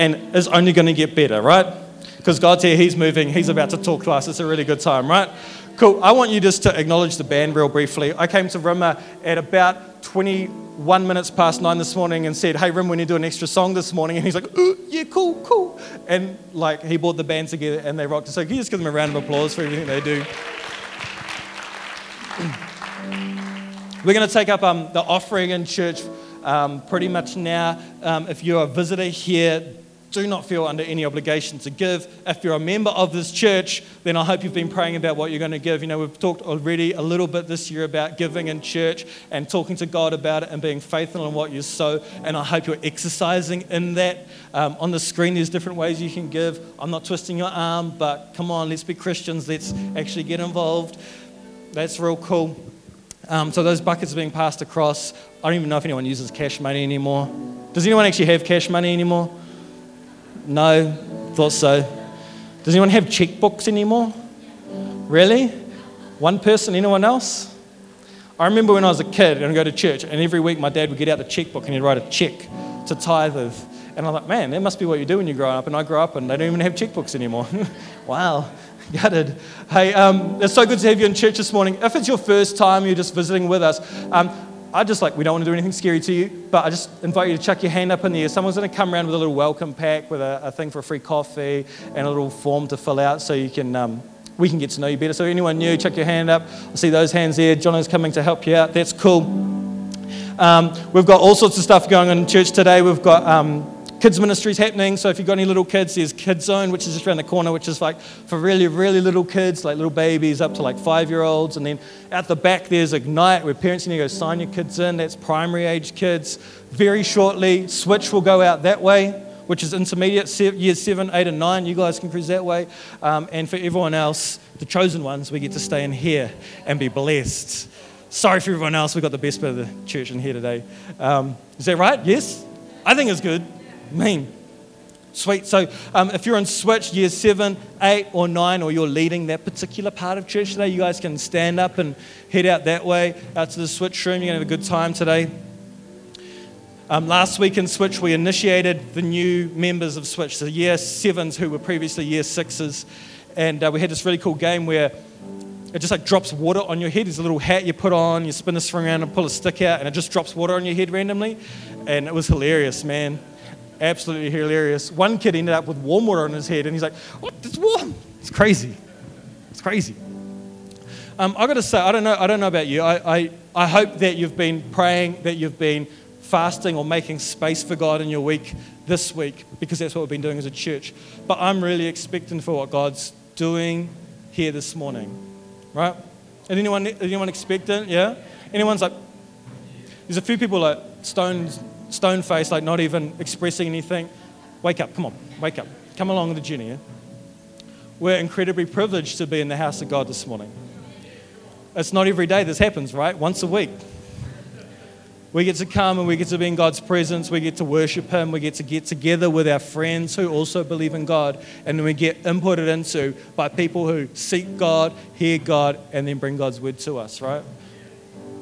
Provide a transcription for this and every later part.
and is only going to get better, right? Because God's here, He's moving, He's about to talk to us. It's a really good time, right? Cool. I want you just to acknowledge the band real briefly. I came to Rimmer at about 21 minutes past nine this morning and said, Hey, Rim, we need to do an extra song this morning. And he's like, Ooh, Yeah, cool, cool. And like, he brought the band together and they rocked. So can you just give them a round of applause for everything they do? We're going to take up um, the offering in church um, pretty much now. Um, if you're a visitor here, do not feel under any obligation to give. If you're a member of this church, then I hope you've been praying about what you're going to give. You know, we've talked already a little bit this year about giving in church and talking to God about it and being faithful in what you sow. And I hope you're exercising in that. Um, on the screen, there's different ways you can give. I'm not twisting your arm, but come on, let's be Christians. Let's actually get involved. That's real cool. Um, so those buckets are being passed across. I don't even know if anyone uses cash money anymore. Does anyone actually have cash money anymore? No, thought so. Does anyone have checkbooks anymore? Really? One person, anyone else? I remember when I was a kid and I'd go to church, and every week my dad would get out the checkbook and he'd write a check to tithers. And I'm like, man, that must be what you do when you grow up. And I grow up and they don't even have checkbooks anymore. wow. Gutted. Hey, um, it's so good to have you in church this morning. If it's your first time, you're just visiting with us, um, I just like, we don't want to do anything scary to you, but I just invite you to chuck your hand up in the air. Someone's going to come around with a little welcome pack with a, a thing for a free coffee and a little form to fill out so you can, um, we can get to know you better. So, anyone new, chuck your hand up. I see those hands there. John is coming to help you out. That's cool. Um, we've got all sorts of stuff going on in church today. We've got um, kids ministries happening. So if you've got any little kids, there's Kids Zone, which is just around the corner, which is like for really, really little kids, like little babies up to like five year olds. And then at the back, there's Ignite, where parents need to go sign your kids in. That's primary age kids. Very shortly, Switch will go out that way, which is intermediate, years seven, eight, and nine. You guys can cruise that way. Um, and for everyone else, the chosen ones, we get to stay in here and be blessed. Sorry for everyone else, We've got the best bit of the church in here today. Um, is that right? Yes? I think it's good mean? Sweet. So, um, if you're in Switch year seven, eight, or nine, or you're leading that particular part of church today, you guys can stand up and head out that way, out to the Switch room. You're going to have a good time today. Um, last week in Switch, we initiated the new members of Switch, the year sevens who were previously year sixes. And uh, we had this really cool game where it just like drops water on your head. There's a little hat you put on, you spin this thing around and pull a stick out, and it just drops water on your head randomly. And it was hilarious, man absolutely hilarious. One kid ended up with warm water on his head, and he's like, "What? It's warm." It's crazy. It's crazy. Um, I got to say, I don't know. I don't know about you. I, I, I hope that you've been praying, that you've been fasting or making space for God in your week this week, because that's what we've been doing as a church. But I'm really expecting for what God's doing here this morning, right? Anyone, anyone expectant? Yeah. Anyone's like, there's a few people like stones stone faced, like not even expressing anything. Wake up, come on, wake up. Come along the journey. Yeah? We're incredibly privileged to be in the house of God this morning. It's not every day this happens, right? Once a week. We get to come and we get to be in God's presence. We get to worship Him. We get to get together with our friends who also believe in God. And then we get inputted into by people who seek God, hear God, and then bring God's word to us, right?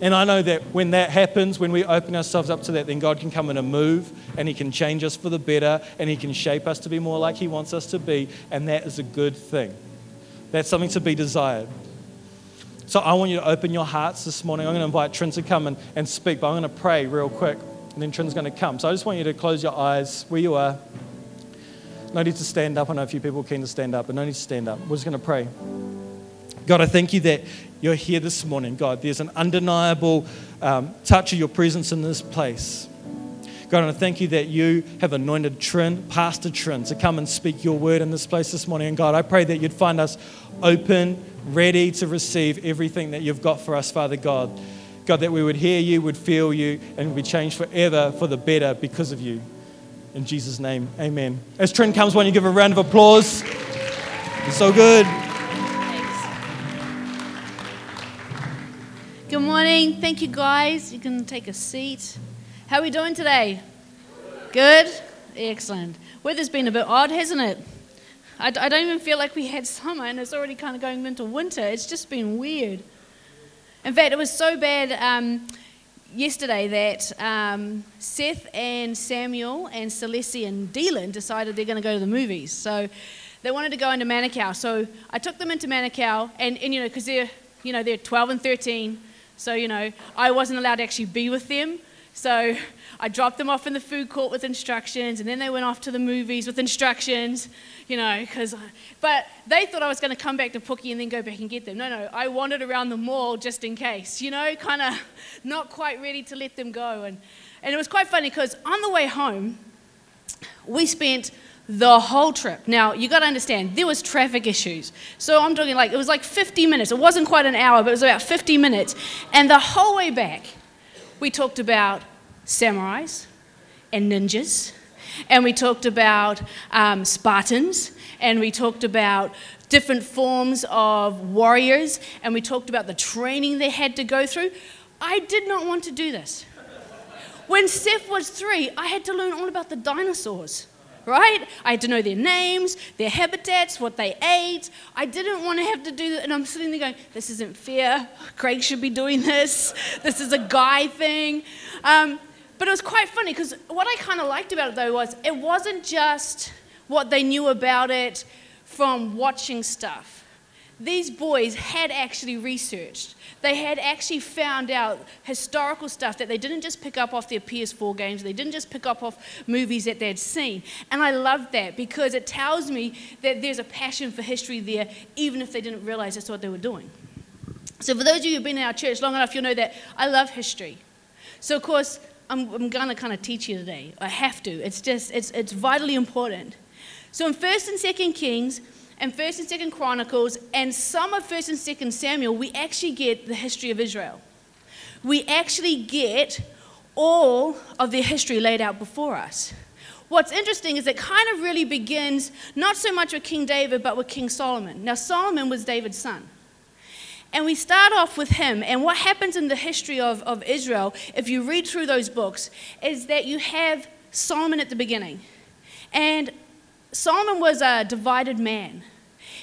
And I know that when that happens, when we open ourselves up to that, then God can come in and move and He can change us for the better and He can shape us to be more like He wants us to be. And that is a good thing. That's something to be desired. So I want you to open your hearts this morning. I'm going to invite Trin to come and, and speak, but I'm going to pray real quick. And then Trin's going to come. So I just want you to close your eyes where you are. No need to stand up. I know a few people keen to stand up, but no need to stand up. We're just going to pray. God, I thank you that you're here this morning, God. There's an undeniable um, touch of your presence in this place. God, and I thank you that you have anointed Trin, Pastor Trin, to come and speak your word in this place this morning. And God, I pray that you'd find us open, ready to receive everything that you've got for us, Father God. God, that we would hear you, would feel you, and be changed forever for the better because of you. In Jesus' name, amen. As Trin comes, why don't you give a round of applause? It's so good. Morning. Thank you, guys. You can take a seat. How are we doing today? Good? Excellent. Weather's been a bit odd, hasn't it? I, I don't even feel like we had summer and it's already kind of going into winter. It's just been weird. In fact, it was so bad. Um, yesterday that um, Seth and Samuel and Celeste and Dylan decided they're going to go to the movies. So they wanted to go into Manukau. So I took them into Manukau, and, and you know, because they're, you know, they're 12 and 13. So, you know, I wasn't allowed to actually be with them. So I dropped them off in the food court with instructions, and then they went off to the movies with instructions, you know, because, but they thought I was going to come back to Pookie and then go back and get them. No, no, I wandered around the mall just in case, you know, kind of not quite ready to let them go. And, and it was quite funny because on the way home, we spent the whole trip. Now, you got to understand, there was traffic issues. So I'm talking like, it was like 50 minutes. It wasn't quite an hour, but it was about 50 minutes. And the whole way back, we talked about samurais and ninjas, and we talked about um, Spartans, and we talked about different forms of warriors, and we talked about the training they had to go through. I did not want to do this. When Seth was three, I had to learn all about the dinosaurs right? I had to know their names, their habitats, what they ate. I didn't want to have to do that. And I'm sitting there going, this isn't fair. Craig should be doing this. This is a guy thing. Um, but it was quite funny because what I kind of liked about it though was it wasn't just what they knew about it from watching stuff. These boys had actually researched. They had actually found out historical stuff that they didn't just pick up off their PS4 games, they didn't just pick up off movies that they'd seen. And I love that because it tells me that there's a passion for history there, even if they didn't realize that's what they were doing. So, for those of you who've been in our church long enough, you'll know that I love history. So, of course, I'm, I'm going to kind of teach you today. I have to. It's just, it's, it's vitally important. So in 1st and 2nd Kings and 1st and 2nd Chronicles and some of 1st and 2nd Samuel, we actually get the history of Israel. We actually get all of their history laid out before us. What's interesting is it kind of really begins not so much with King David, but with King Solomon. Now, Solomon was David's son. And we start off with him. And what happens in the history of, of Israel, if you read through those books, is that you have Solomon at the beginning. And Solomon was a divided man.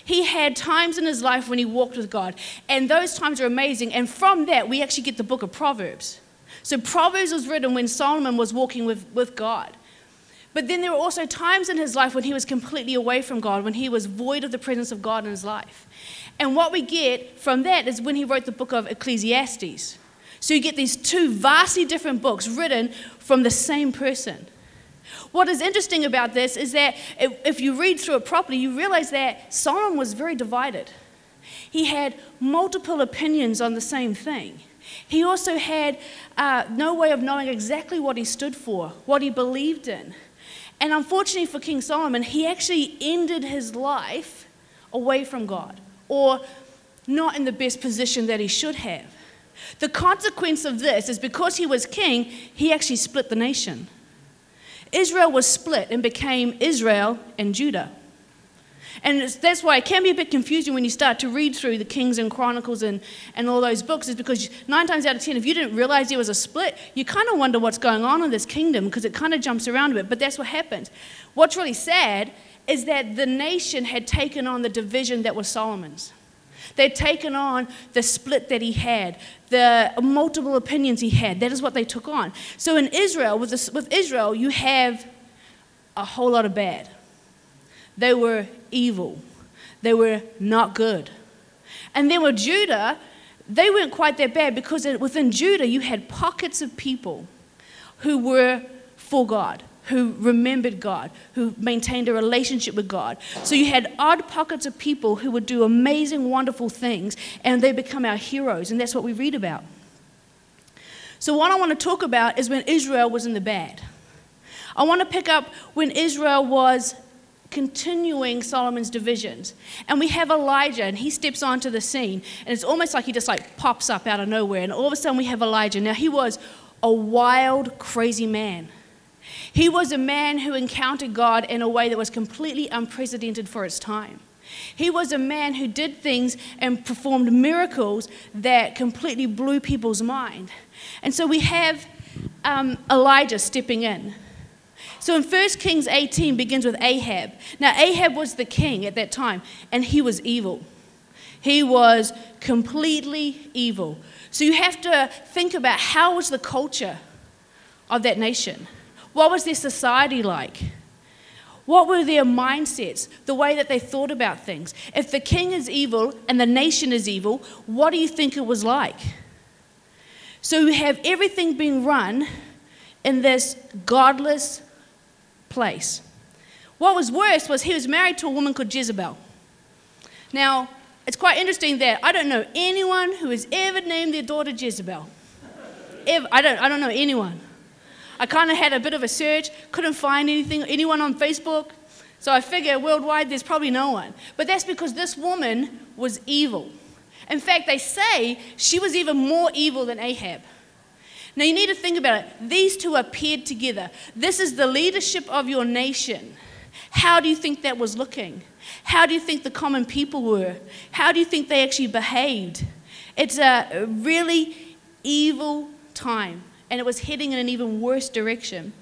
He had times in his life when he walked with God, and those times are amazing. And from that, we actually get the book of Proverbs. So, Proverbs was written when Solomon was walking with, with God. But then there were also times in his life when he was completely away from God, when he was void of the presence of God in his life. And what we get from that is when he wrote the book of Ecclesiastes. So you get these two vastly different books written from the same person. What is interesting about this is that if you read through it properly, you realize that Solomon was very divided. He had multiple opinions on the same thing. He also had uh, no way of knowing exactly what he stood for, what he believed in. And unfortunately for King Solomon, he actually ended his life away from God or not in the best position that he should have. The consequence of this is because he was king, he actually split the nation. Israel was split and became Israel and Judah. And that's why it can be a bit confusing when you start to read through the Kings and Chronicles and, and all those books, is because nine times out of ten, if you didn't realize there was a split, you kind of wonder what's going on in this kingdom because it kind of jumps around a bit. But that's what happened. What's really sad is that the nation had taken on the division that was Solomon's. They'd taken on the split that he had, the multiple opinions he had. That is what they took on. So in Israel, with, this, with Israel, you have a whole lot of bad. They were evil. They were not good. And then with Judah, they weren't quite that bad because within Judah, you had pockets of people who were for God who remembered God, who maintained a relationship with God. So you had odd pockets of people who would do amazing, wonderful things, and they become our heroes, and that's what we read about. So, what I want to talk about is when Israel was in the bad. I want to pick up when Israel was continuing Solomon's divisions. And we have Elijah, and he steps onto the scene, and it's almost like he just like pops up out of nowhere. And all of a sudden, we have Elijah. Now, he was a wild, crazy man. He was a man who encountered God in a way that was completely unprecedented for its time. He was a man who did things and performed miracles that completely blew people's mind. And so we have um, Elijah stepping in. So in 1 Kings 18 begins with Ahab. Now, Ahab was the king at that time, and he was evil. He was completely evil. So you have to think about how was the culture of that nation? What was their society like? What were their mindsets, the way that they thought about things? If the king is evil and the nation is evil, what do you think it was like? So you have everything being run in this godless place. What was worse was he was married to a woman called Jezebel. Now, it's quite interesting that I don't know anyone who has ever named their daughter Jezebel. Ever, I, don't, I don't know anyone. I kind of had a bit of a search, couldn't find anything, anyone on Facebook. So I figure worldwide there's probably no one. But that's because this woman was evil. In fact, they say she was even more evil than Ahab. Now you need to think about it. These two are paired together. This is the leadership of your nation. How do you think that was looking? How do you think the common people were? How do you think they actually behaved? It's a really evil time and it was heading in an even worse direction.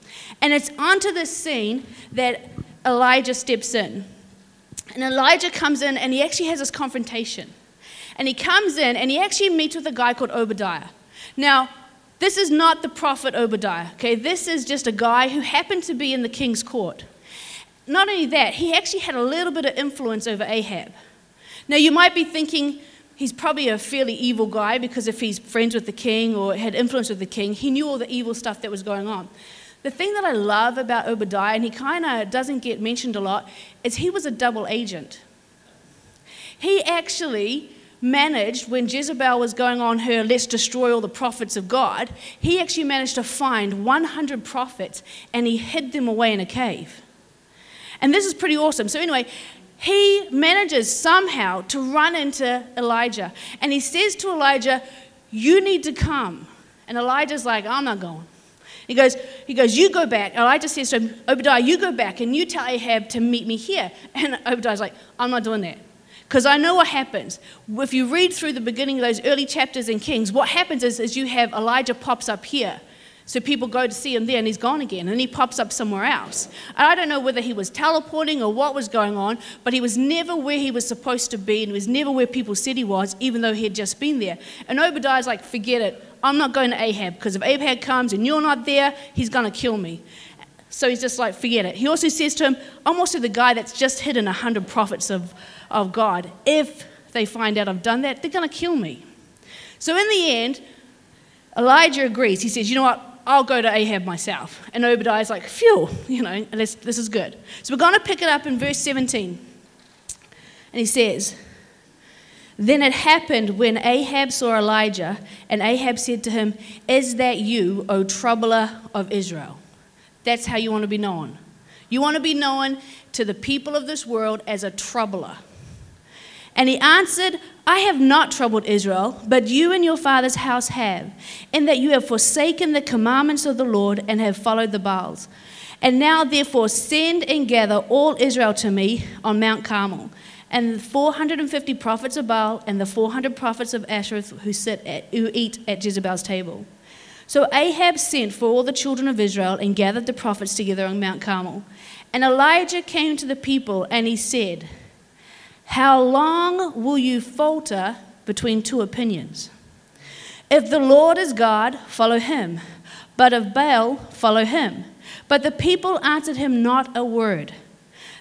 And it's onto this scene that Elijah steps in. And Elijah comes in and he actually has this confrontation. And he comes in and he actually meets with a guy called Obadiah. Now, this is not the prophet Obadiah, okay? This is just a guy who happened to be in the king's court. Not only that, he actually had a little bit of influence over Ahab. Now, you might be thinking, he's probably a fairly evil guy because if he's friends with the king or had influence with the king, he knew all the evil stuff that was going on. The thing that I love about Obadiah, and he kind of doesn't get mentioned a lot, is he was a double agent. He actually managed, when Jezebel was going on her, let's destroy all the prophets of God, he actually managed to find 100 prophets and he hid them away in a cave. And this is pretty awesome. So, anyway, he manages somehow to run into Elijah. And he says to Elijah, You need to come. And Elijah's like, I'm not going. He goes, he goes, You go back. Elijah says to him, Obadiah, you go back and you tell Ahab to meet me here. And Obadiah's like, I'm not doing that. Because I know what happens. If you read through the beginning of those early chapters in Kings, what happens is, is you have Elijah pops up here so people go to see him there and he's gone again and he pops up somewhere else. And I don't know whether he was teleporting or what was going on, but he was never where he was supposed to be and he was never where people said he was, even though he had just been there. And Obadiah's like, forget it. I'm not going to Ahab because if Ahab comes and you're not there, he's going to kill me. So he's just like, forget it. He also says to him, I'm also the guy that's just hidden 100 prophets of, of God. If they find out I've done that, they're going to kill me. So in the end, Elijah agrees. He says, You know what? I'll go to Ahab myself. And Obadiah's like, phew, you know, this, this is good. So we're going to pick it up in verse 17. And he says, Then it happened when Ahab saw Elijah, and Ahab said to him, Is that you, O troubler of Israel? That's how you want to be known. You want to be known to the people of this world as a troubler. And he answered, I have not troubled Israel, but you and your father's house have, in that you have forsaken the commandments of the Lord and have followed the Baals. And now, therefore, send and gather all Israel to me on Mount Carmel, and the 450 prophets of Baal and the 400 prophets of Asherah who, sit at, who eat at Jezebel's table. So Ahab sent for all the children of Israel and gathered the prophets together on Mount Carmel. And Elijah came to the people, and he said, how long will you falter between two opinions? If the Lord is God, follow him. But if Baal, follow him. But the people answered him not a word.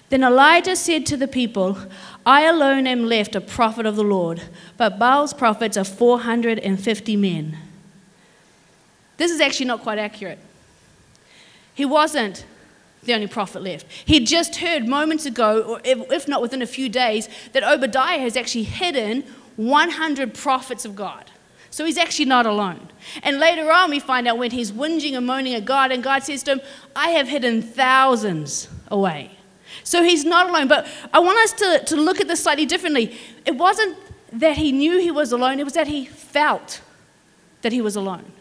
Then Elijah said to the people, I alone am left a prophet of the Lord, but Baal's prophets are 450 men. This is actually not quite accurate. He wasn't the only prophet left. He'd just heard moments ago, or if not within a few days, that Obadiah has actually hidden 100 prophets of God. So he's actually not alone. And later on, we find out when he's whinging and moaning at God, and God says to him, I have hidden thousands away. So he's not alone. But I want us to, to look at this slightly differently. It wasn't that he knew he was alone, it was that he felt that he was alone.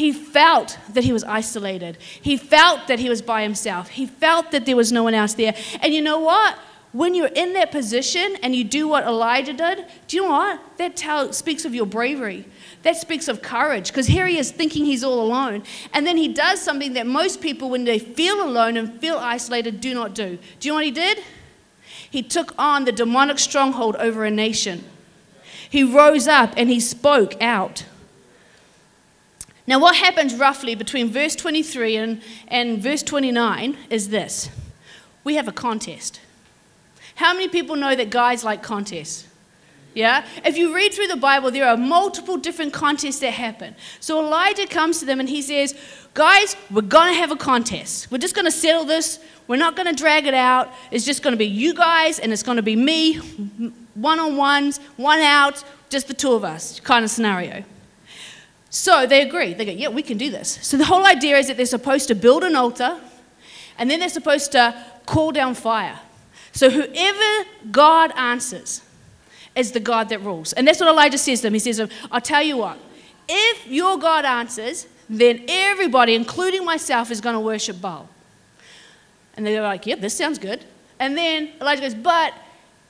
He felt that he was isolated. He felt that he was by himself. He felt that there was no one else there. And you know what? When you're in that position and you do what Elijah did, do you know what? That tell, speaks of your bravery. That speaks of courage because here he is thinking he's all alone. And then he does something that most people, when they feel alone and feel isolated, do not do. Do you know what he did? He took on the demonic stronghold over a nation. he rose up and he spoke out. Now, what happens roughly between verse 23 and, and verse 29 is this we have a contest. How many people know that guys like contests? Yeah? If you read through the Bible, there are multiple different contests that happen. So Elijah comes to them and he says, Guys, we're going to have a contest. We're just going to settle this. We're not going to drag it out. It's just going to be you guys and it's going to be me, one on ones, one out, just the two of us kind of scenario. So they agree. They go, Yeah, we can do this. So the whole idea is that they're supposed to build an altar and then they're supposed to call down fire. So whoever God answers, is the God that rules. And that's what Elijah says to them. He says, I'll tell you what, if your God answers, then everybody, including myself, is going to worship Baal. And they're like, yep, this sounds good. And then Elijah goes, but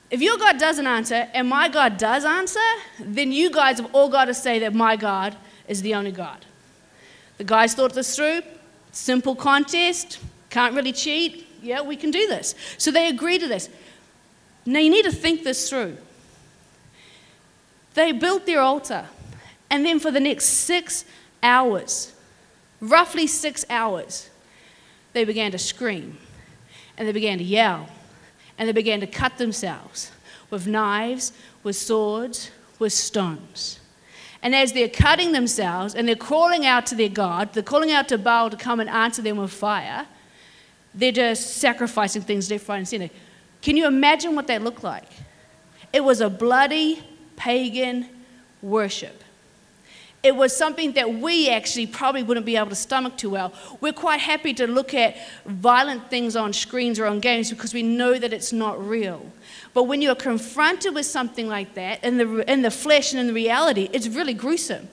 if your God doesn't answer and my God does answer, then you guys have all got to say that my God is the only God. The guys thought this through. Simple contest. Can't really cheat. Yeah, we can do this. So they agree to this. Now you need to think this through. They built their altar. And then for the next six hours, roughly six hours, they began to scream and they began to yell and they began to cut themselves with knives, with swords, with stones. And as they're cutting themselves and they're calling out to their God, they're calling out to Baal to come and answer them with fire, they're just sacrificing things left, right, and center. Can you imagine what that looked like? It was a bloody, pagan worship. It was something that we actually probably wouldn't be able to stomach too well. We're quite happy to look at violent things on screens or on games because we know that it's not real. But when you're confronted with something like that in the, in the flesh and in the reality, it's really gruesome.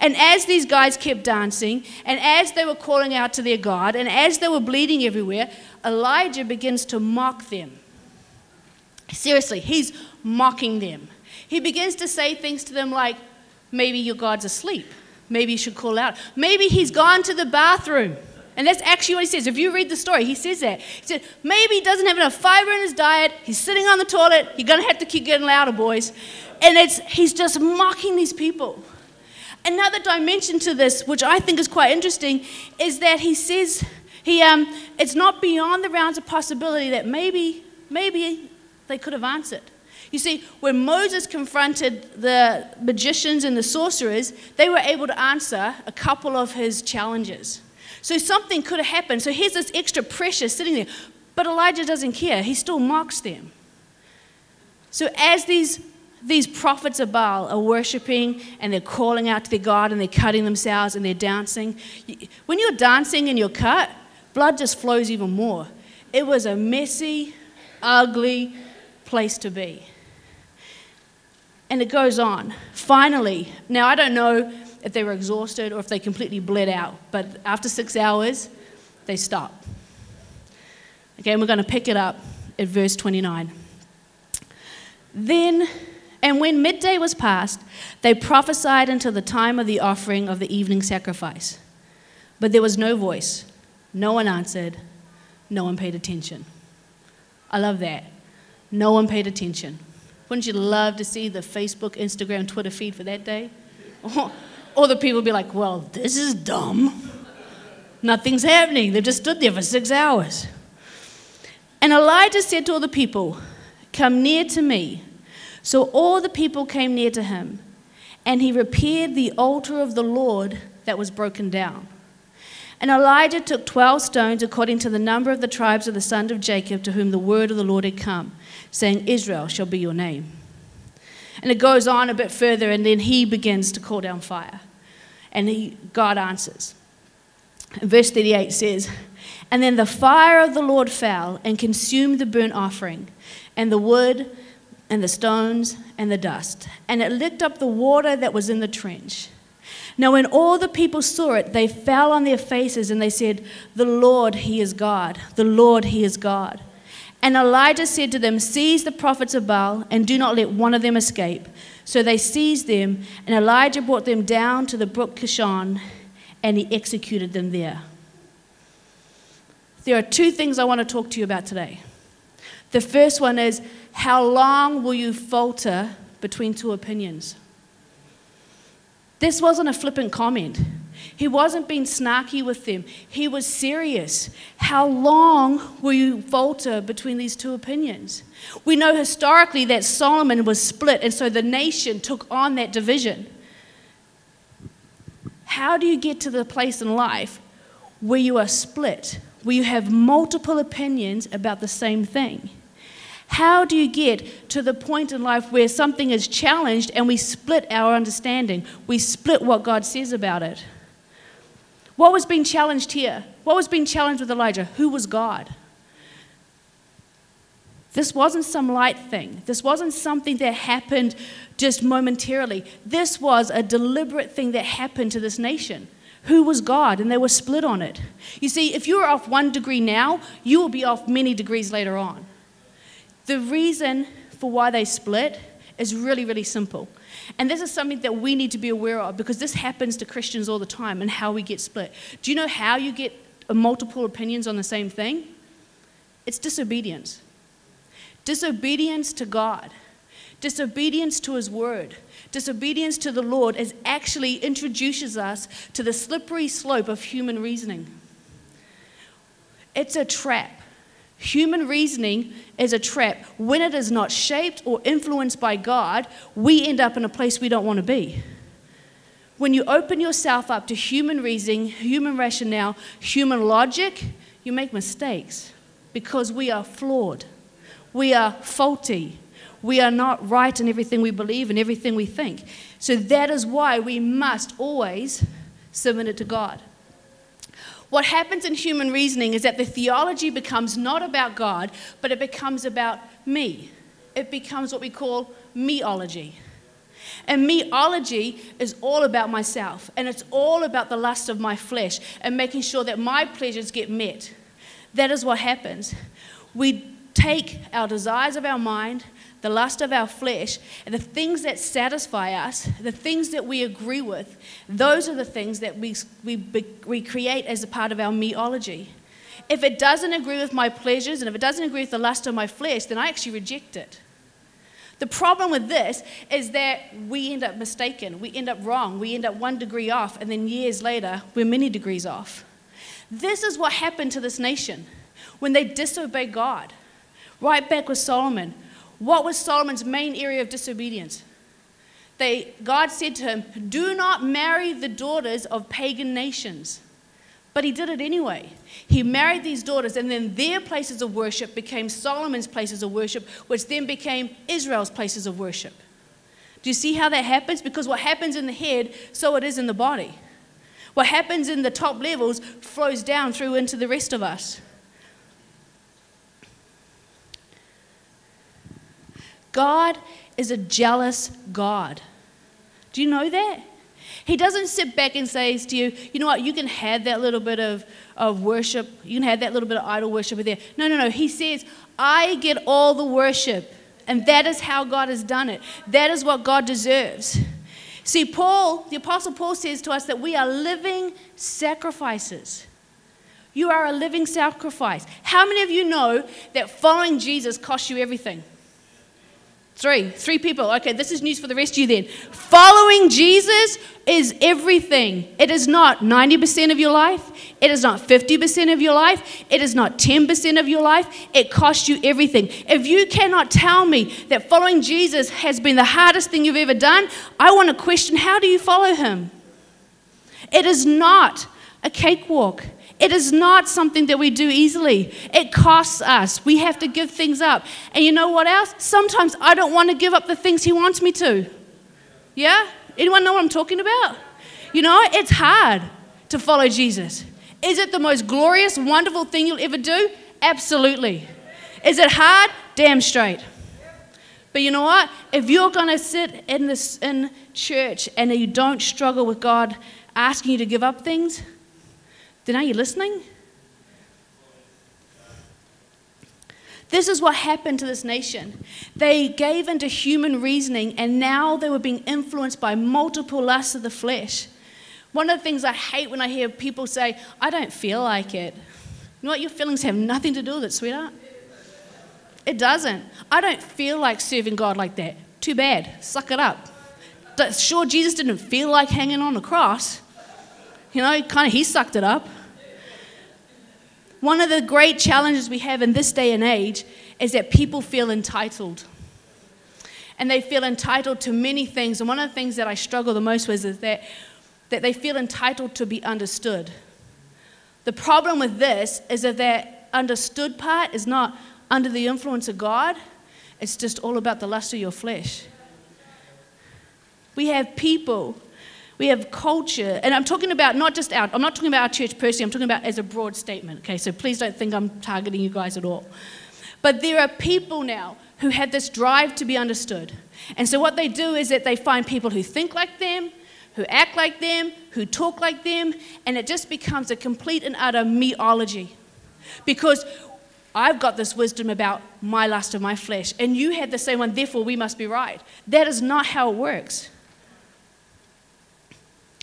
And as these guys kept dancing, and as they were calling out to their God, and as they were bleeding everywhere, Elijah begins to mock them. Seriously, he's mocking them. He begins to say things to them like, maybe your God's asleep. Maybe you should call out. Maybe he's gone to the bathroom. And that's actually what he says. If you read the story, he says that. He said, maybe he doesn't have enough fiber in his diet. He's sitting on the toilet. You're going to have to keep getting louder, boys. And it's, he's just mocking these people. Another dimension to this, which I think is quite interesting, is that he says he, um, it's not beyond the realms of possibility that maybe, maybe they could have answered. You see, when Moses confronted the magicians and the sorcerers, they were able to answer a couple of his challenges. So something could have happened. So here's this extra pressure sitting there. But Elijah doesn't care, he still mocks them. So as these these prophets of Baal are worshiping and they're calling out to their God and they're cutting themselves and they're dancing. When you're dancing and you're cut, blood just flows even more. It was a messy, ugly place to be. And it goes on. Finally, now I don't know if they were exhausted or if they completely bled out, but after six hours, they stop. Okay, and we're going to pick it up at verse 29. Then, and when midday was past, they prophesied until the time of the offering of the evening sacrifice. But there was no voice, no one answered, no one paid attention. I love that. No one paid attention. Wouldn't you love to see the Facebook, Instagram, Twitter feed for that day? Or, the people be like, well, this is dumb. Nothing's happening. They've just stood there for six hours. And Elijah said to all the people, Come near to me. So all the people came near to him, and he repaired the altar of the Lord that was broken down. And Elijah took 12 stones according to the number of the tribes of the sons of Jacob to whom the word of the Lord had come, saying, Israel shall be your name. And it goes on a bit further, and then he begins to call down fire. And he, God answers. verse 38 says, And then the fire of the Lord fell and consumed the burnt offering, and the wood, and the stones, and the dust. And it licked up the water that was in the trench. Now, when all the people saw it, they fell on their faces and they said, The Lord, He is God. The Lord, He is God. And Elijah said to them, Seize the prophets of Baal and do not let one of them escape. So they seized them, and Elijah brought them down to the brook Kishon, and he executed them there. There are two things I want to talk to you about today. The first one is how long will you falter between two opinions. This wasn't a flippant comment. He wasn't being snarky with them. He was serious. How long will you falter between these two opinions? We know historically that Solomon was split, and so the nation took on that division. How do you get to the place in life where you are split, where you have multiple opinions about the same thing? How do you get to the point in life where something is challenged and we split our understanding? We split what God says about it. What was being challenged here? What was being challenged with Elijah? Who was God? This wasn't some light thing. This wasn't something that happened just momentarily. This was a deliberate thing that happened to this nation. Who was God? And they were split on it. You see, if you're off one degree now, you will be off many degrees later on. The reason for why they split is really, really simple. And this is something that we need to be aware of because this happens to Christians all the time and how we get split. Do you know how you get multiple opinions on the same thing? It's disobedience. Disobedience to God, disobedience to His Word, disobedience to the Lord is actually introduces us to the slippery slope of human reasoning. It's a trap. Human reasoning is a trap. When it is not shaped or influenced by God, we end up in a place we don't want to be. When you open yourself up to human reasoning, human rationale, human logic, you make mistakes because we are flawed. We are faulty. We are not right in everything we believe and everything we think. So that is why we must always submit it to God. What happens in human reasoning is that the theology becomes not about God, but it becomes about me. It becomes what we call meology. And meology is all about myself, and it's all about the lust of my flesh and making sure that my pleasures get met. That is what happens. We take our desires of our mind, the lust of our flesh, and the things that satisfy us, the things that we agree with, those are the things that we, we, we create as a part of our meology. If it doesn't agree with my pleasures and if it doesn't agree with the lust of my flesh, then I actually reject it. The problem with this is that we end up mistaken, we end up wrong, we end up one degree off, and then years later, we're many degrees off. This is what happened to this nation when they disobeyed God. Right back with Solomon. What was Solomon's main area of disobedience? They, God said to him, Do not marry the daughters of pagan nations. But he did it anyway. He married these daughters, and then their places of worship became Solomon's places of worship, which then became Israel's places of worship. Do you see how that happens? Because what happens in the head, so it is in the body. What happens in the top levels flows down through into the rest of us. God is a jealous God. Do you know that? He doesn't sit back and says to you, you know what, you can have that little bit of, of worship, you can have that little bit of idol worship there. No, no, no. He says, I get all the worship. And that is how God has done it. That is what God deserves. See, Paul, the Apostle Paul says to us that we are living sacrifices. You are a living sacrifice. How many of you know that following Jesus costs you everything? Three. Three people. Okay, this is news for the rest of you then. Following Jesus is everything. It is not 90% of your life. It is not 50% of your life. It is not 10% of your life. It costs you everything. If you cannot tell me that following Jesus has been the hardest thing you've ever done, I want to question how do you follow him? It is not a cakewalk. It is not something that we do easily. It costs us. We have to give things up. And you know what else? Sometimes I don't want to give up the things He wants me to. Yeah? Anyone know what I'm talking about? You know, it's hard to follow Jesus. Is it the most glorious, wonderful thing you'll ever do? Absolutely. Is it hard? Damn straight. But you know what? If you're going to sit in this in church and you don't struggle with God asking you to give up things, then are you listening? This is what happened to this nation. They gave into human reasoning, and now they were being influenced by multiple lusts of the flesh. One of the things I hate when I hear people say, I don't feel like it. You know what? Your feelings have nothing to do with it, sweetheart. It doesn't. I don't feel like serving God like that. too bad. Suck it up. Sure, Jesus didn't feel like hanging on the cross. You know, kind of he sucked it up. One of the great challenges we have in this day and age is that people feel entitled. And they feel entitled to many things. And one of the things that I struggle the most with is that, that they feel entitled to be understood. The problem with this is that that understood part is not under the influence of God, it's just all about the lust of your flesh. We have people, we have culture, and I'm talking about not just our, I'm not talking about our church personally, I'm talking about as a broad statement, okay? So please don't think I'm targeting you guys at all. But there are people now who have this drive to be understood. And so what they do is that they find people who think like them, who act like them, who talk like them, and it just becomes a complete and utter meology. Because I've got this wisdom about my lust of my flesh, and you have the same one, therefore we must be right. That is not how it works.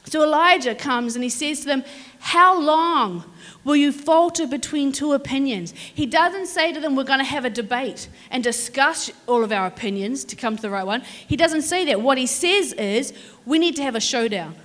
So Elijah comes and he says to them, How long will you falter between two opinions? He doesn't say to them, We're going to have a debate and discuss all of our opinions to come to the right one. He doesn't say that. What he says is, We need to have a showdown.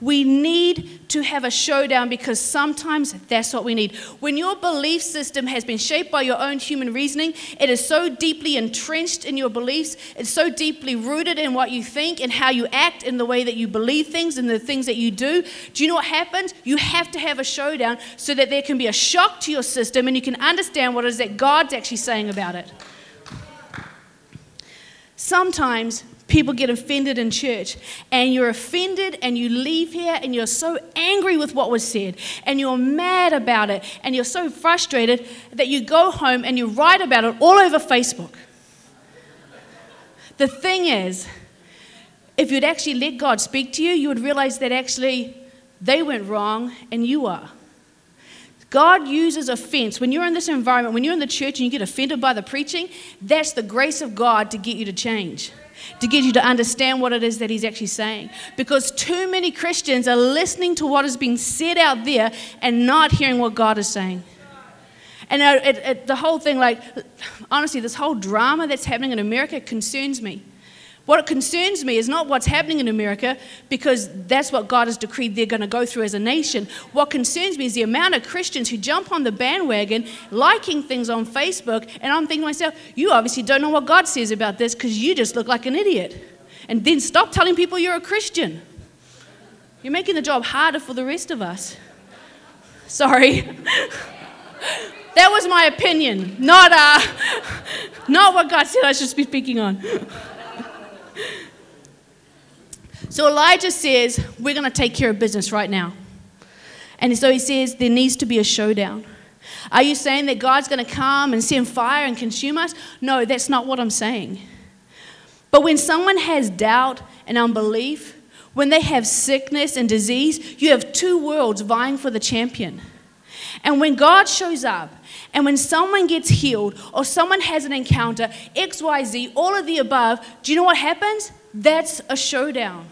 We need to have a showdown because sometimes that's what we need. When your belief system has been shaped by your own human reasoning, it is so deeply entrenched in your beliefs, it's so deeply rooted in what you think and how you act, in the way that you believe things and the things that you do. Do you know what happens? You have to have a showdown so that there can be a shock to your system and you can understand what it is that God's actually saying about it. Sometimes people get offended in church and you're offended and you leave here and you're so angry with what was said and you're mad about it and you're so frustrated that you go home and you write about it all over Facebook. The thing is, if you'd actually let God speak to you, you would realize that actually they went wrong and you are. God uses offense. When you're in this environment, when you're in the church and you get offended by the preaching, that's the grace of God to get you to change to get you to understand what it is that he's actually saying. Because too many Christians are listening to what is being said out there and not hearing what God is saying. And uh, it, it, the whole thing, like, honestly, this whole drama that's happening in America concerns me. What concerns me is not what's happening in America, because that's what God has decreed they're going to go through as a nation. What concerns me is the amount of Christians who jump on the bandwagon, liking things on Facebook, and I'm thinking to myself, you obviously don't know what God says about this because you just look like an idiot. And then stop telling people you're a Christian. You're making the job harder for the rest of us. Sorry. that was my opinion, not, uh, not what God said I should be speaking on. So Elijah says, We're going to take care of business right now. And so he says, There needs to be a showdown. Are you saying that God's going to come and send fire and consume us? No, that's not what I'm saying. But when someone has doubt and unbelief, when they have sickness and disease, you have two worlds vying for the champion. And when God shows up, and when someone gets healed or someone has an encounter, XYZ, all of the above, do you know what happens? That's a showdown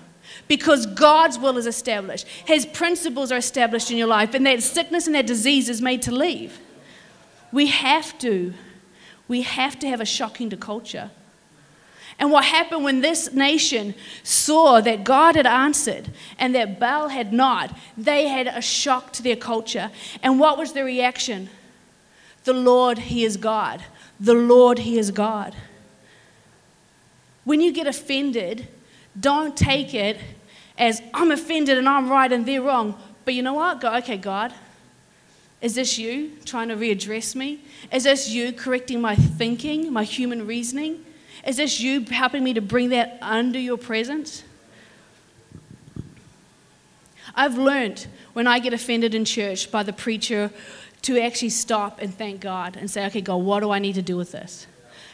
because God's will is established. His principles are established in your life, and that sickness and that disease is made to leave. We have to. We have to have a shocking to culture. And what happened when this nation saw that God had answered and that Baal had not, they had a shock to their culture. And what was the reaction? The Lord, He is God. The Lord, He is God. When you get offended, don't take it as I'm offended and I'm right and they're wrong. But you know what? Go, okay, God, is this you trying to readdress me? Is this you correcting my thinking, my human reasoning? Is this you helping me to bring that under your presence? I've learned when I get offended in church by the preacher to actually stop and thank God and say, okay, God, what do I need to do with this?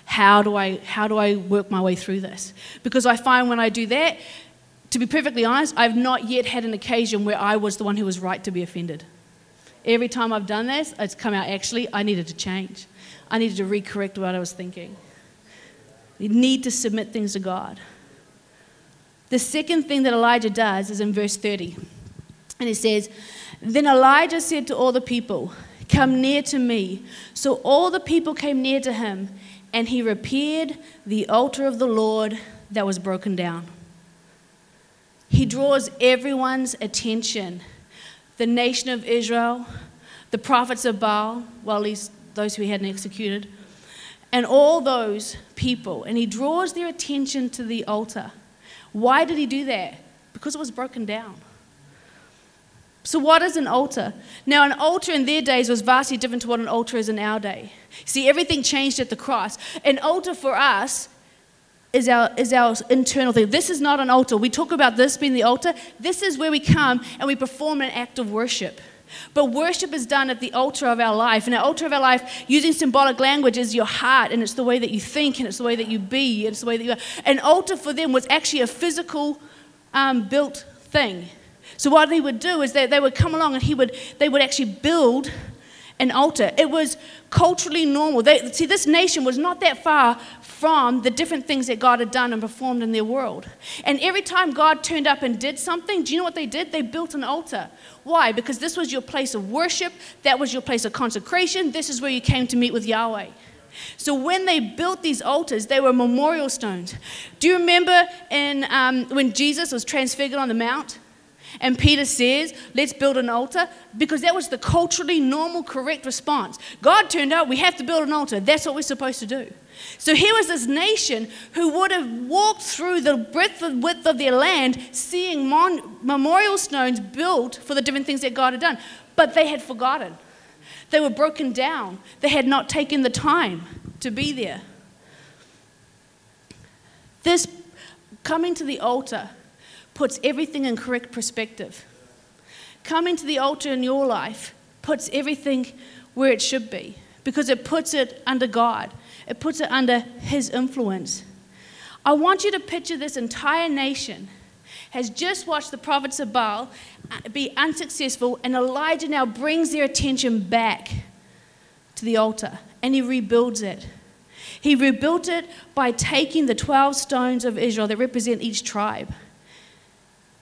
How do I, how do I work my way through this? Because I find when I do that, to be perfectly honest, I've not yet had an occasion where I was the one who was right to be offended. Every time I've done this, it's come out actually, I needed to change. I needed to recorrect what I was thinking. You need to submit things to God. The second thing that Elijah does is in verse 30. And it says, Then Elijah said to all the people, Come near to me. So all the people came near to him, and he repaired the altar of the Lord that was broken down. He draws everyone's attention. The nation of Israel, the prophets of Baal, well, at least those who he hadn't executed, and all those people. And he draws their attention to the altar. Why did he do that? Because it was broken down. So, what is an altar? Now, an altar in their days was vastly different to what an altar is in our day. See, everything changed at the cross. An altar for us is our, is our internal thing. This is not an altar. We talk about this being the altar. This is where we come and we perform an act of worship. But worship is done at the altar of our life. And the altar of our life, using symbolic language, is your heart, and it's the way that you think, and it's the way that you be, and it's the way that you are. An altar for them was actually a physical um, built thing. So what they would do is that they would come along and he would, they would actually build an altar. It was culturally normal. They, see, this nation was not that far from the different things that God had done and performed in their world. And every time God turned up and did something, do you know what they did? They built an altar. Why? Because this was your place of worship, that was your place of consecration, this is where you came to meet with Yahweh. So when they built these altars, they were memorial stones. Do you remember in, um, when Jesus was transfigured on the mount? And Peter says, let's build an altar, because that was the culturally normal, correct response. God turned out, we have to build an altar. That's what we're supposed to do. So here was this nation who would have walked through the breadth and width of their land, seeing mon- memorial stones built for the different things that God had done. But they had forgotten. They were broken down. They had not taken the time to be there. This coming to the altar puts everything in correct perspective. Coming to the altar in your life puts everything where it should be because it puts it under God, it puts it under His influence. I want you to picture this entire nation has just watched the prophets of Baal uh, be unsuccessful, and Elijah now brings their attention back to the altar and he rebuilds it. He rebuilt it by taking the 12 stones of Israel that represent each tribe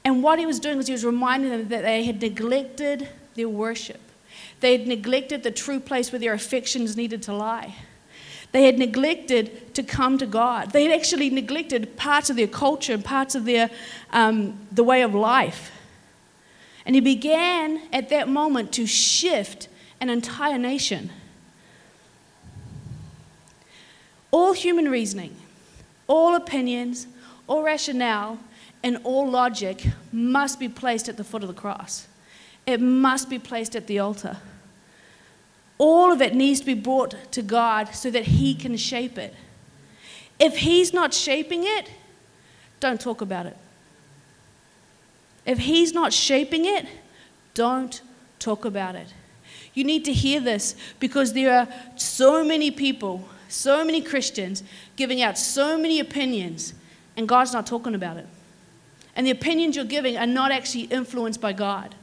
and what he was doing was he was reminding them that they had neglected their worship. They had neglected the true place where their affections needed to lie. They had neglected to come to God. They had actually neglected parts of their culture and parts of their um, the way of life. And he began at that moment to shift an entire nation. All human reasoning, all opinions, all rationale and all logic must be placed at the foot of the cross. It must be placed at the altar. All of it needs to be brought to God so that He can shape it. If He's not shaping it, don't talk about it. If He's not shaping it, don't talk about it. You need to hear this because there are so many people, so many Christians giving out so many opinions, and God's not talking about it. And the opinions you're giving are not actually influenced by God.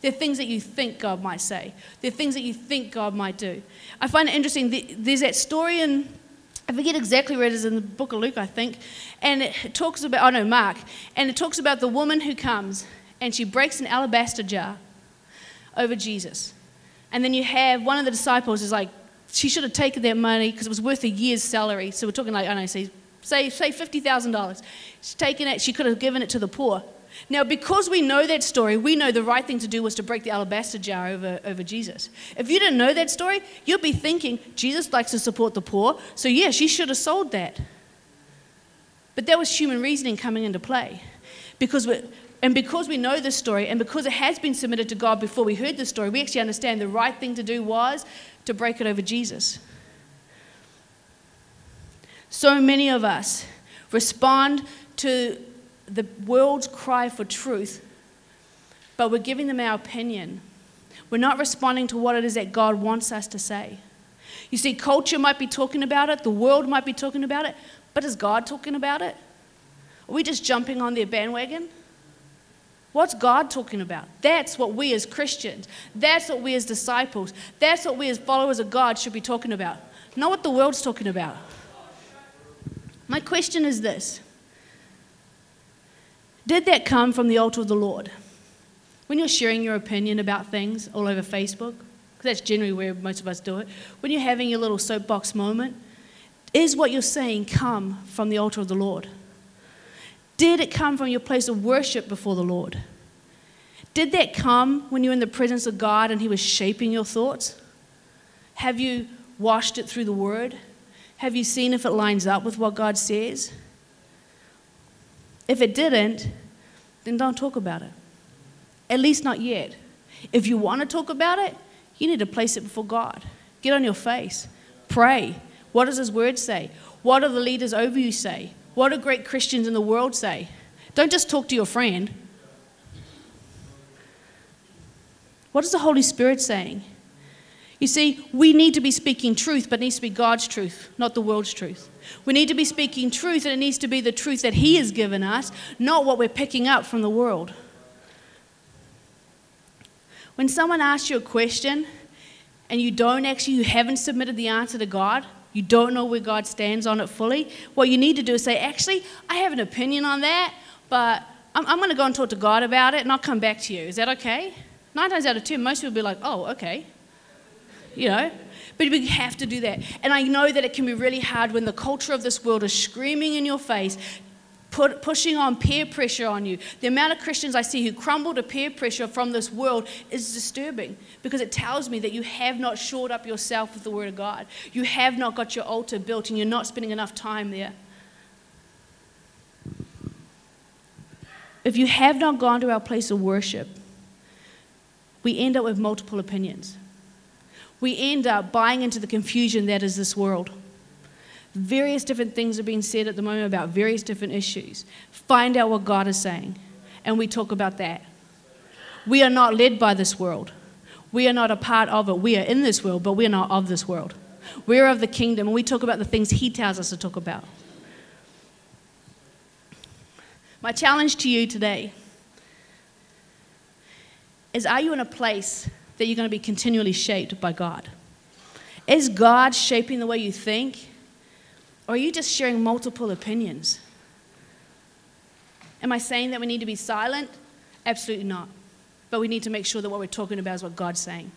They're things that you think God might say. They're things that you think God might do. I find it interesting. There's that story in, I forget exactly where it is in the book of Luke, I think. And it talks about, oh no, Mark. And it talks about the woman who comes and she breaks an alabaster jar over Jesus. And then you have one of the disciples is like, she should have taken that money because it was worth a year's salary. So we're talking like, I know, say say, say $50,000. She's taken it, she could have given it to the poor. Now, because we know that story, we know the right thing to do was to break the alabaster jar over, over Jesus. If you didn't know that story, you'd be thinking, Jesus likes to support the poor, so yeah, she should have sold that. But that was human reasoning coming into play. Because we, and because we know this story, and because it has been submitted to God before we heard the story, we actually understand the right thing to do was to break it over Jesus. So many of us respond to the world's cry for truth, but we're giving them our opinion. We're not responding to what it is that God wants us to say. You see, culture might be talking about it, the world might be talking about it, but is God talking about it? Are we just jumping on their bandwagon? What's God talking about? That's what we as Christians, that's what we as disciples, that's what we as followers of God should be talking about. Not what the world's talking about. My question is this Did that come from the altar of the Lord? When you're sharing your opinion about things all over Facebook, because that's generally where most of us do it, when you're having your little soapbox moment, is what you're saying come from the altar of the Lord? Did it come from your place of worship before the Lord? Did that come when you were in the presence of God and He was shaping your thoughts? Have you washed it through the Word? Have you seen if it lines up with what God says? If it didn't, then don't talk about it. At least not yet. If you want to talk about it, you need to place it before God. Get on your face. Pray. What does His Word say? What do the leaders over you say? What do great Christians in the world say? Don't just talk to your friend. What is the Holy Spirit saying? You see, we need to be speaking truth, but it needs to be God's truth, not the world's truth. We need to be speaking truth, and it needs to be the truth that He has given us, not what we're picking up from the world. When someone asks you a question and you don't actually, you haven't submitted the answer to God, you don't know where God stands on it fully, what you need to do is say, actually, I have an opinion on that, but I'm, I'm going to go and talk to God about it and I'll come back to you. Is that okay? Nine times out of ten, most people will be like, oh, okay you know? But we have to do that. And I know that it can be really hard when the culture of this world is screaming in your face, put, pushing on peer pressure on you. The amount of Christians I see who crumble to peer pressure from this world is disturbing because it tells me that you have not shored up yourself with the Word of God. You have not got your altar built and you're not spending enough time there. If you have not gone to our place of worship, we end up with multiple opinions we end up buying into the confusion that is this world. Various different things are being said at the moment about various different issues. Find out what God is saying, and we talk about that. We are not led by this world. We are not a part of it. We are in this world, but we are not of this world. We're of the kingdom, and we talk about the things He tells us to talk about. My challenge to you today is Are you in a place that you're going to be continually shaped by God? Is God shaping the way you think? Or are you just sharing multiple opinions? Am I saying that we need to be silent? Absolutely not. But we need to make sure that what we're talking about is what God's saying.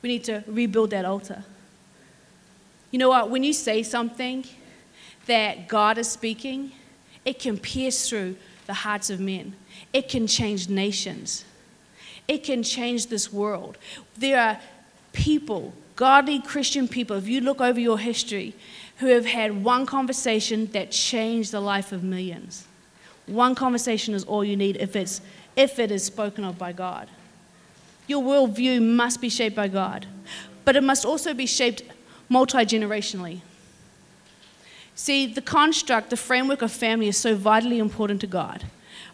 We need to rebuild that altar. You know what? When you say something that God is speaking, it can pierce through the hearts of men, it can change nations. It can change this world. There are people, godly Christian people, if you look over your history, who have had one conversation that changed the life of millions. One conversation is all you need if, it's, if it is spoken of by God. Your worldview must be shaped by God, but it must also be shaped multi generationally. See, the construct, the framework of family is so vitally important to God.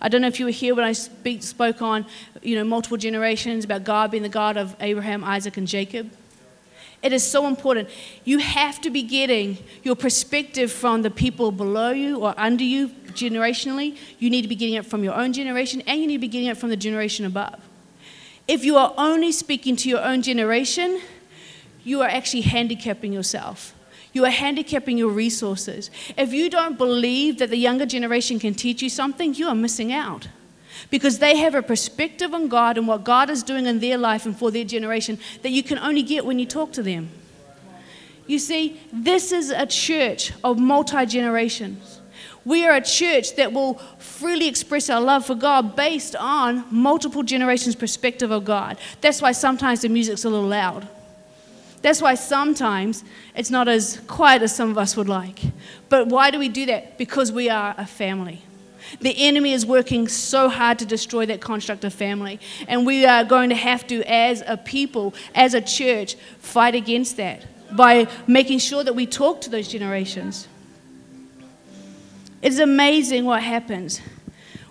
I don't know if you were here when I speak, spoke on, you know, multiple generations about God being the God of Abraham, Isaac, and Jacob. It is so important. You have to be getting your perspective from the people below you or under you generationally. You need to be getting it from your own generation and you need to be getting it from the generation above. If you are only speaking to your own generation, you are actually handicapping yourself. You are handicapping your resources. If you don't believe that the younger generation can teach you something, you are missing out. Because they have a perspective on God and what God is doing in their life and for their generation that you can only get when you talk to them. You see, this is a church of multi generations. We are a church that will freely express our love for God based on multiple generations' perspective of God. That's why sometimes the music's a little loud. That's why sometimes it's not as quiet as some of us would like. But why do we do that? Because we are a family. The enemy is working so hard to destroy that construct of family. And we are going to have to, as a people, as a church, fight against that by making sure that we talk to those generations. It's amazing what happens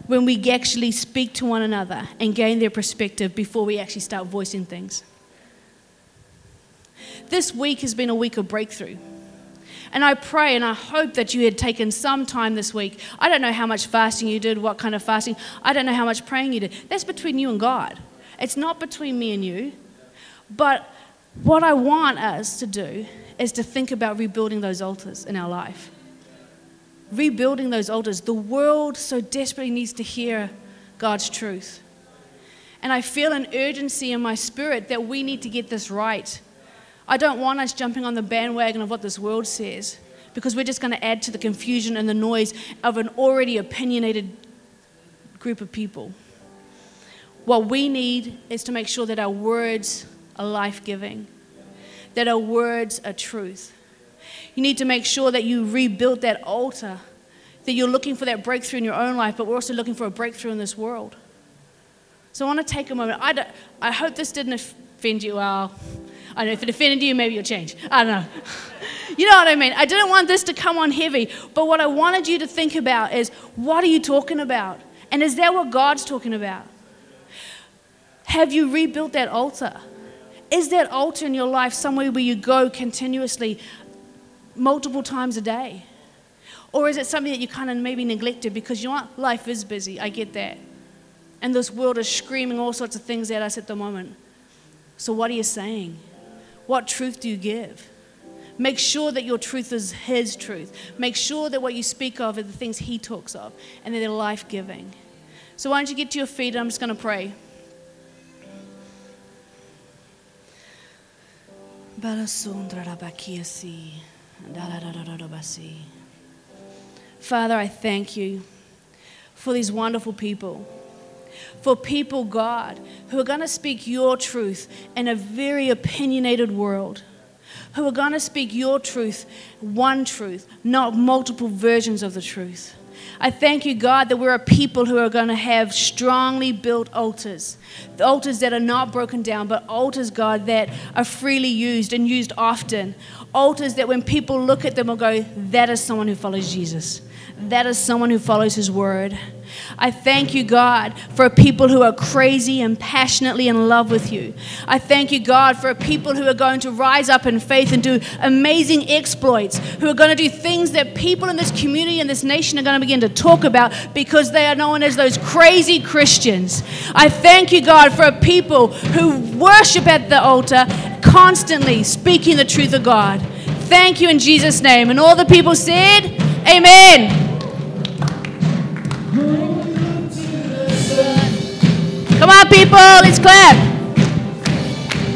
when we actually speak to one another and gain their perspective before we actually start voicing things. This week has been a week of breakthrough. And I pray and I hope that you had taken some time this week. I don't know how much fasting you did, what kind of fasting. I don't know how much praying you did. That's between you and God. It's not between me and you. But what I want us to do is to think about rebuilding those altars in our life. Rebuilding those altars. The world so desperately needs to hear God's truth. And I feel an urgency in my spirit that we need to get this right I don't want us jumping on the bandwagon of what this world says because we're just going to add to the confusion and the noise of an already opinionated group of people. What we need is to make sure that our words are life giving, that our words are truth. You need to make sure that you rebuild that altar, that you're looking for that breakthrough in your own life, but we're also looking for a breakthrough in this world. So I want to take a moment. I, I hope this didn't offend you. Well, I know if it offended you, maybe you'll change. I don't know. You know what I mean? I didn't want this to come on heavy, but what I wanted you to think about is what are you talking about? And is that what God's talking about? Have you rebuilt that altar? Is that altar in your life somewhere where you go continuously multiple times a day? Or is it something that you kind of maybe neglected because you know what? Life is busy. I get that. And this world is screaming all sorts of things at us at the moment. So, what are you saying? What truth do you give? Make sure that your truth is His truth. Make sure that what you speak of are the things He talks of and that they're life giving. So, why don't you get to your feet? And I'm just going to pray. Father, I thank you for these wonderful people for people, God, who are going to speak your truth in a very opinionated world, who are going to speak your truth, one truth, not multiple versions of the truth. I thank you, God, that we're a people who are going to have strongly built altars. The altars that are not broken down, but altars, God, that are freely used and used often. Altars that when people look at them will go, that is someone who follows Jesus. That is someone who follows his word. I thank you, God, for people who are crazy and passionately in love with you. I thank you, God, for people who are going to rise up in faith and do amazing exploits, who are going to do things that people in this community and this nation are going to begin to talk about because they are known as those crazy Christians. I thank you, God, for people who worship at the altar constantly speaking the truth of God. Thank you in Jesus' name. And all the people said, Amen. Come on, people, let's clap.